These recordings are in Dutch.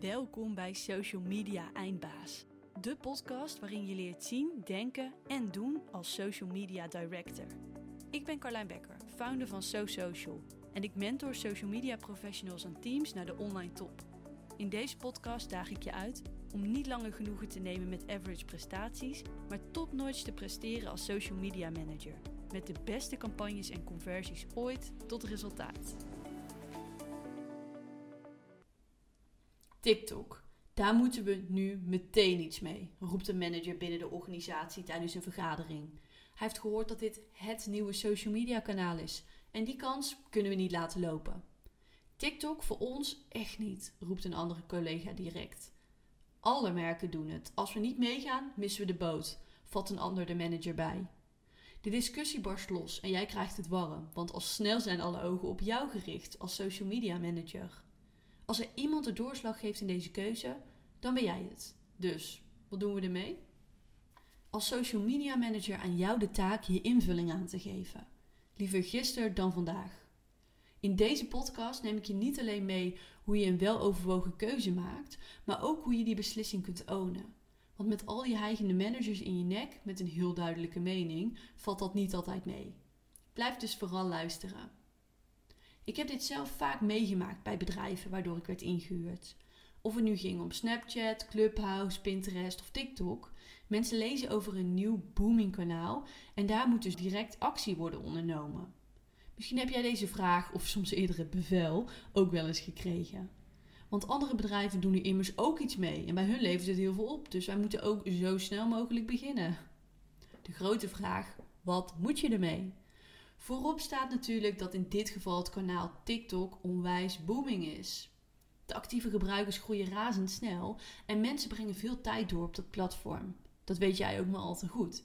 Welkom bij Social Media Eindbaas. De podcast waarin je leert zien, denken en doen als social media director. Ik ben Carlijn Becker, founder van SoSocial. En ik mentor social media professionals en teams naar de online top. In deze podcast daag ik je uit om niet langer genoegen te nemen met average prestaties, maar topnotch te presteren als social media manager. Met de beste campagnes en conversies ooit tot resultaat. TikTok. Daar moeten we nu meteen iets mee, roept een manager binnen de organisatie tijdens een vergadering. Hij heeft gehoord dat dit het nieuwe social media kanaal is en die kans kunnen we niet laten lopen. TikTok voor ons echt niet, roept een andere collega direct. Alle merken doen het. Als we niet meegaan, missen we de boot, vat een ander de manager bij. De discussie barst los en jij krijgt het warm, want al snel zijn alle ogen op jou gericht als social media manager. Als er iemand de doorslag geeft in deze keuze, dan ben jij het. Dus, wat doen we ermee? Als social media manager aan jou de taak je invulling aan te geven. Liever gisteren dan vandaag. In deze podcast neem ik je niet alleen mee hoe je een weloverwogen keuze maakt, maar ook hoe je die beslissing kunt ownen. Want met al die heigende managers in je nek met een heel duidelijke mening, valt dat niet altijd mee. Blijf dus vooral luisteren. Ik heb dit zelf vaak meegemaakt bij bedrijven waardoor ik werd ingehuurd. Of het nu ging om Snapchat, Clubhouse, Pinterest of TikTok. Mensen lezen over een nieuw booming kanaal en daar moet dus direct actie worden ondernomen. Misschien heb jij deze vraag of soms eerder het bevel ook wel eens gekregen. Want andere bedrijven doen er immers ook iets mee en bij hun levert het heel veel op, dus wij moeten ook zo snel mogelijk beginnen. De grote vraag: wat moet je ermee? Voorop staat natuurlijk dat in dit geval het kanaal TikTok onwijs booming is. De actieve gebruikers groeien razendsnel en mensen brengen veel tijd door op dat platform. Dat weet jij ook maar al te goed.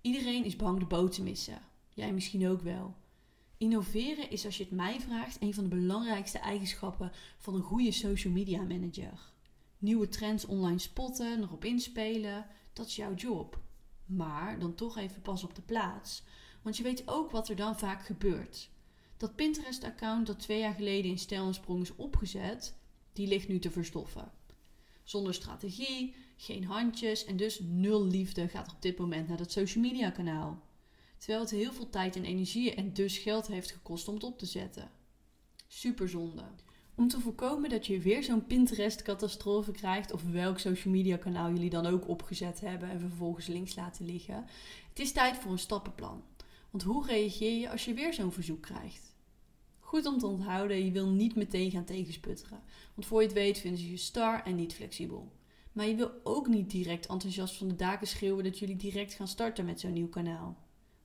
Iedereen is bang de boot te missen. Jij misschien ook wel. Innoveren is, als je het mij vraagt, een van de belangrijkste eigenschappen van een goede social media manager. Nieuwe trends online spotten, erop inspelen, dat is jouw job. Maar dan toch even pas op de plaats. Want je weet ook wat er dan vaak gebeurt. Dat Pinterest-account dat twee jaar geleden in stijl en sprong is opgezet, die ligt nu te verstoffen. Zonder strategie, geen handjes en dus nul liefde gaat op dit moment naar dat social media kanaal. Terwijl het heel veel tijd en energie en dus geld heeft gekost om het op te zetten. Super zonde. Om te voorkomen dat je weer zo'n Pinterest-catastrofe krijgt, of welk social media kanaal jullie dan ook opgezet hebben en vervolgens links laten liggen. Het is tijd voor een stappenplan. Want hoe reageer je als je weer zo'n verzoek krijgt? Goed om te onthouden, je wil niet meteen gaan tegensputteren. Want voor je het weet vinden ze je star en niet flexibel. Maar je wil ook niet direct enthousiast van de daken schreeuwen dat jullie direct gaan starten met zo'n nieuw kanaal.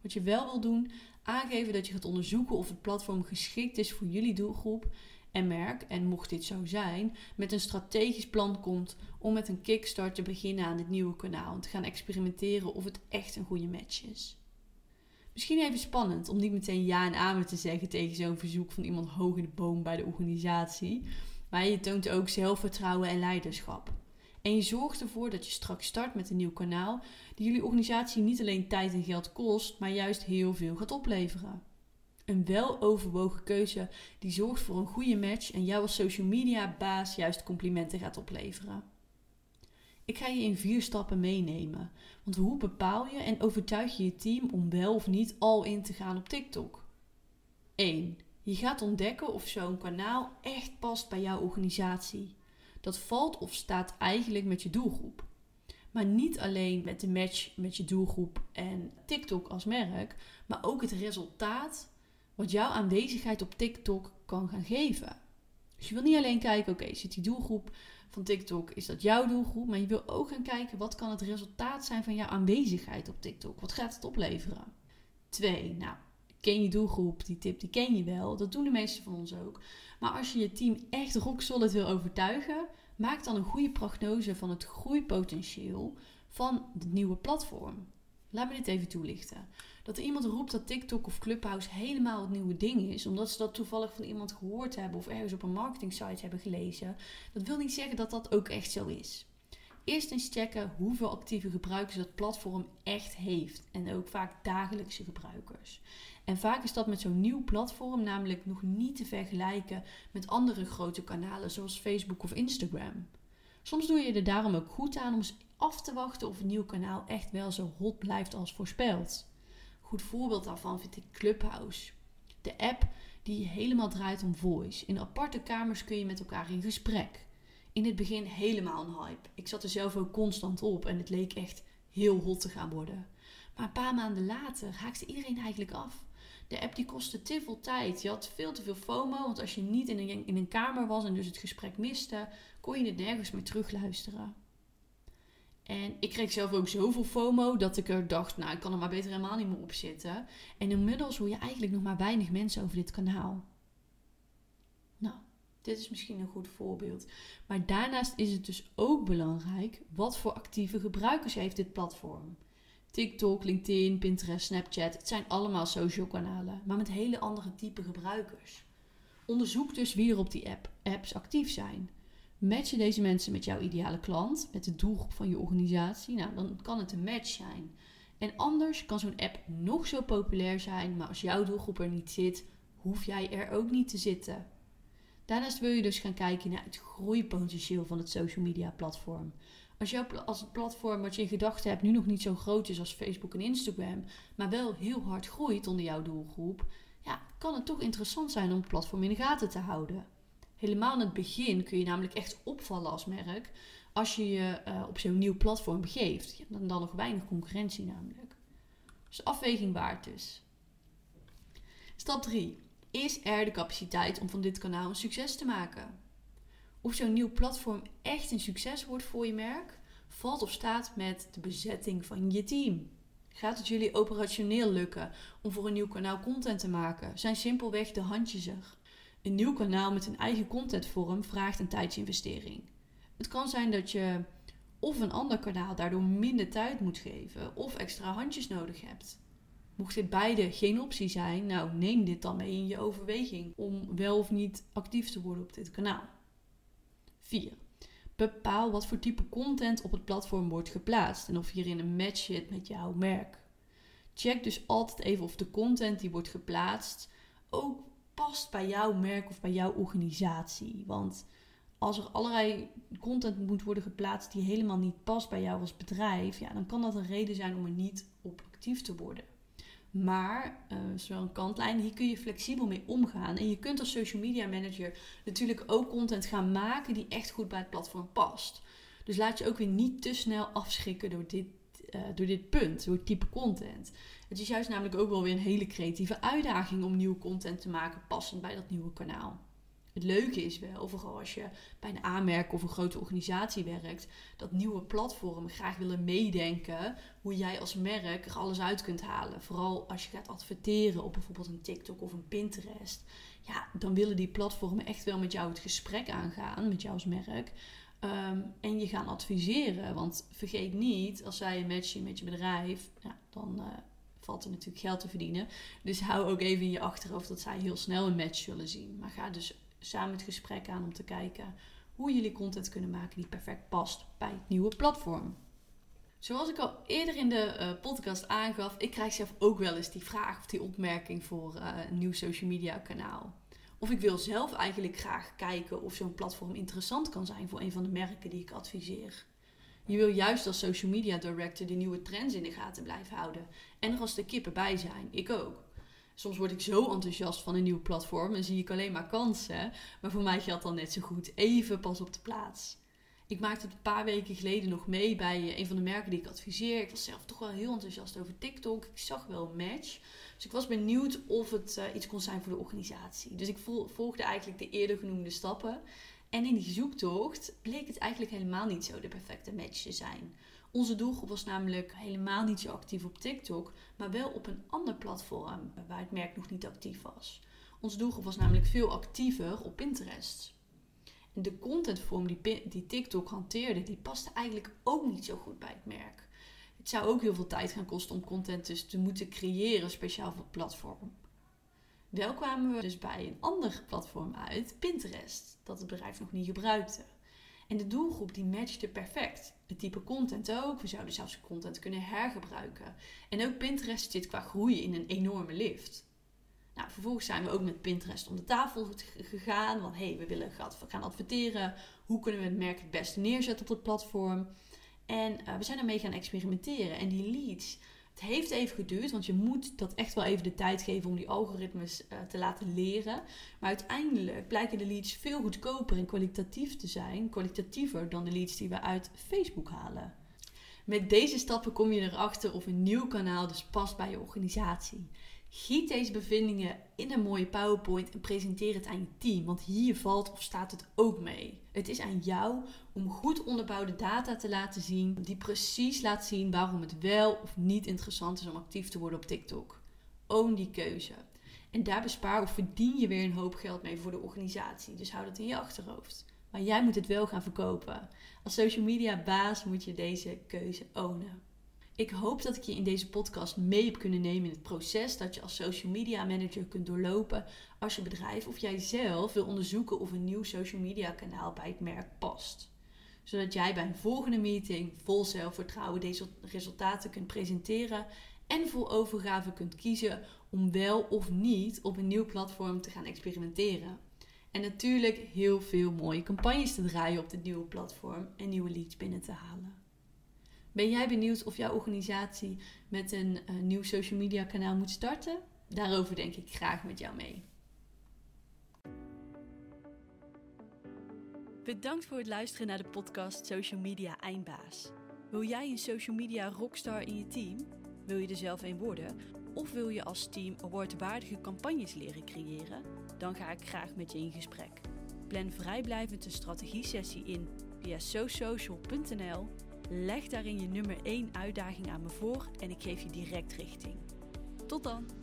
Wat je wel wil doen, aangeven dat je gaat onderzoeken of het platform geschikt is voor jullie doelgroep en merk, en mocht dit zo zijn, met een strategisch plan komt om met een kickstart te beginnen aan dit nieuwe kanaal en te gaan experimenteren of het echt een goede match is. Misschien even spannend om niet meteen ja en amen te zeggen tegen zo'n verzoek van iemand hoog in de boom bij de organisatie, maar je toont ook zelfvertrouwen en leiderschap. En je zorgt ervoor dat je straks start met een nieuw kanaal die jullie organisatie niet alleen tijd en geld kost, maar juist heel veel gaat opleveren. Een weloverwogen keuze die zorgt voor een goede match en jou als social media baas juist complimenten gaat opleveren. Ik ga je in vier stappen meenemen. Want hoe bepaal je en overtuig je je team om wel of niet al in te gaan op TikTok? 1. Je gaat ontdekken of zo'n kanaal echt past bij jouw organisatie. Dat valt of staat eigenlijk met je doelgroep. Maar niet alleen met de match met je doelgroep en TikTok als merk, maar ook het resultaat wat jouw aanwezigheid op TikTok kan gaan geven. Dus je wil niet alleen kijken, oké, zit die doelgroep van TikTok, is dat jouw doelgroep? Maar je wil ook gaan kijken, wat kan het resultaat zijn van jouw aanwezigheid op TikTok? Wat gaat het opleveren? Twee, nou, ken je doelgroep, die tip die ken je wel. Dat doen de meesten van ons ook. Maar als je je team echt rock solid wil overtuigen, maak dan een goede prognose van het groeipotentieel van het nieuwe platform. Laat me dit even toelichten. Dat er iemand roept dat TikTok of Clubhouse helemaal het nieuwe ding is, omdat ze dat toevallig van iemand gehoord hebben of ergens op een marketing site hebben gelezen, dat wil niet zeggen dat dat ook echt zo is. Eerst eens checken hoeveel actieve gebruikers dat platform echt heeft. En ook vaak dagelijkse gebruikers. En vaak is dat met zo'n nieuw platform namelijk nog niet te vergelijken met andere grote kanalen zoals Facebook of Instagram. Soms doe je er daarom ook goed aan om af te wachten of een nieuw kanaal echt wel zo hot blijft als voorspeld. Goed voorbeeld daarvan vind ik Clubhouse. De app die helemaal draait om voice. In aparte kamers kun je met elkaar in gesprek. In het begin helemaal een hype. Ik zat er zelf ook constant op en het leek echt heel hot te gaan worden. Maar een paar maanden later haakte iedereen eigenlijk af. De app die kostte te veel tijd. Je had veel te veel FOMO, want als je niet in een, in een kamer was en dus het gesprek miste, kon je het nergens meer terugluisteren. En ik kreeg zelf ook zoveel FOMO dat ik er dacht, nou, ik kan er maar beter helemaal niet meer op zitten. En inmiddels hoor je eigenlijk nog maar weinig mensen over dit kanaal. Nou, dit is misschien een goed voorbeeld. Maar daarnaast is het dus ook belangrijk wat voor actieve gebruikers heeft dit platform. TikTok, LinkedIn, Pinterest, Snapchat, het zijn allemaal social kanalen, maar met hele andere type gebruikers. Onderzoek dus wie er op die app, apps actief zijn. Match je deze mensen met jouw ideale klant, met de doelgroep van je organisatie, nou, dan kan het een match zijn. En anders kan zo'n app nog zo populair zijn, maar als jouw doelgroep er niet zit, hoef jij er ook niet te zitten. Daarnaast wil je dus gaan kijken naar het groeipotentieel van het social media platform. Als, jouw, als het platform wat je in gedachten hebt nu nog niet zo groot is als Facebook en Instagram, maar wel heel hard groeit onder jouw doelgroep, ja, kan het toch interessant zijn om het platform in de gaten te houden. Helemaal in het begin kun je namelijk echt opvallen als merk als je je uh, op zo'n nieuw platform begeeft. Je hebt dan, dan nog weinig concurrentie namelijk. Dus afweging waard dus. Stap 3. Is er de capaciteit om van dit kanaal een succes te maken? Of zo'n nieuw platform echt een succes wordt voor je merk, valt of staat met de bezetting van je team. Gaat het jullie operationeel lukken om voor een nieuw kanaal content te maken? Zijn simpelweg de handjes er? Een nieuw kanaal met een eigen contentvorm vraagt een tijdsinvestering. Het kan zijn dat je of een ander kanaal daardoor minder tijd moet geven of extra handjes nodig hebt. Mocht dit beide geen optie zijn, nou neem dit dan mee in je overweging om wel of niet actief te worden op dit kanaal. 4. Bepaal wat voor type content op het platform wordt geplaatst en of hierin een match zit met jouw merk. Check dus altijd even of de content die wordt geplaatst ook past bij jouw merk of bij jouw organisatie. Want als er allerlei content moet worden geplaatst die helemaal niet past bij jou als bedrijf, ja, dan kan dat een reden zijn om er niet op actief te worden. Maar, uh, zo'n kantlijn, hier kun je flexibel mee omgaan. En je kunt als social media manager natuurlijk ook content gaan maken die echt goed bij het platform past. Dus laat je ook weer niet te snel afschrikken door dit, uh, door dit punt, door het type content. Het is juist namelijk ook wel weer een hele creatieve uitdaging om nieuwe content te maken passend bij dat nieuwe kanaal. Het leuke is wel, vooral als je bij een aanmerk of een grote organisatie werkt, dat nieuwe platformen graag willen meedenken hoe jij als merk er alles uit kunt halen. Vooral als je gaat adverteren op bijvoorbeeld een TikTok of een Pinterest. Ja, dan willen die platformen echt wel met jou het gesprek aangaan, met jou als merk. Ehm, en je gaan adviseren. Want vergeet niet, als zij een matchen met je bedrijf, ja, dan uh, valt er natuurlijk geld te verdienen. Dus hou ook even in je achterhoofd dat zij heel snel een match zullen zien. Maar ga dus samen het gesprek aan om te kijken hoe jullie content kunnen maken die perfect past bij het nieuwe platform. Zoals ik al eerder in de uh, podcast aangaf, ik krijg zelf ook wel eens die vraag of die opmerking voor uh, een nieuw social media kanaal. Of ik wil zelf eigenlijk graag kijken of zo'n platform interessant kan zijn voor een van de merken die ik adviseer. Je wil juist als social media director de nieuwe trends in de gaten blijven houden en er als de kippen bij zijn. Ik ook. Soms word ik zo enthousiast van een nieuw platform en zie ik alleen maar kansen. Maar voor mij geldt dan net zo goed even pas op de plaats. Ik maakte het een paar weken geleden nog mee bij eh, een van de merken die ik adviseer. Ik was zelf toch wel heel enthousiast over TikTok. Ik zag wel een match. Dus ik was benieuwd of het uh, iets kon zijn voor de organisatie. Dus ik volgde eigenlijk de eerder genoemde stappen. En in die zoektocht bleek het eigenlijk helemaal niet zo de perfecte match te zijn. Onze doelgroep was namelijk helemaal niet zo actief op TikTok, maar wel op een ander platform waar het merk nog niet actief was. Onze doelgroep was namelijk veel actiever op Pinterest. De contentvorm die, die TikTok hanteerde, die paste eigenlijk ook niet zo goed bij het merk. Het zou ook heel veel tijd gaan kosten om content dus te moeten creëren, speciaal voor het platform. Wel kwamen we dus bij een ander platform uit, Pinterest, dat het bedrijf nog niet gebruikte. En de doelgroep die matchte perfect. Het type content ook. We zouden zelfs content kunnen hergebruiken. En ook Pinterest zit qua groei in een enorme lift. Nou, vervolgens zijn we ook met Pinterest om de tafel gegaan. Want hé, hey, we willen gaan adverteren. Hoe kunnen we het merk het beste neerzetten op het platform? En uh, we zijn ermee gaan experimenteren. En die leads, het heeft even geduurd, want je moet dat echt wel even de tijd geven om die algoritmes uh, te laten leren. Maar uiteindelijk blijken de leads veel goedkoper en kwalitatief te zijn, kwalitatiever dan de leads die we uit Facebook halen. Met deze stappen kom je erachter of een nieuw kanaal dus past bij je organisatie. Giet deze bevindingen in een mooie PowerPoint en presenteer het aan je team, want hier valt of staat het ook mee. Het is aan jou om goed onderbouwde data te laten zien, die precies laat zien waarom het wel of niet interessant is om actief te worden op TikTok. Own die keuze. En daar bespaar of verdien je weer een hoop geld mee voor de organisatie. Dus hou dat in je achterhoofd. Maar jij moet het wel gaan verkopen. Als social media baas moet je deze keuze ownen. Ik hoop dat ik je in deze podcast mee heb kunnen nemen in het proces dat je als social media manager kunt doorlopen als je bedrijf of jij zelf wil onderzoeken of een nieuw social media kanaal bij het merk past. Zodat jij bij een volgende meeting vol zelfvertrouwen deze resultaten kunt presenteren en vol overgave kunt kiezen om wel of niet op een nieuw platform te gaan experimenteren. En natuurlijk heel veel mooie campagnes te draaien op dit nieuwe platform en nieuwe leads binnen te halen. Ben jij benieuwd of jouw organisatie met een uh, nieuw social media kanaal moet starten? Daarover denk ik graag met jou mee. Bedankt voor het luisteren naar de podcast Social Media Eindbaas. Wil jij een social media rockstar in je team? Wil je er zelf een worden? Of wil je als team awardwaardige campagnes leren creëren? Dan ga ik graag met je in gesprek. Plan vrijblijvend een strategie-sessie in via sosocial.nl Leg daarin je nummer 1 uitdaging aan me voor en ik geef je direct richting. Tot dan!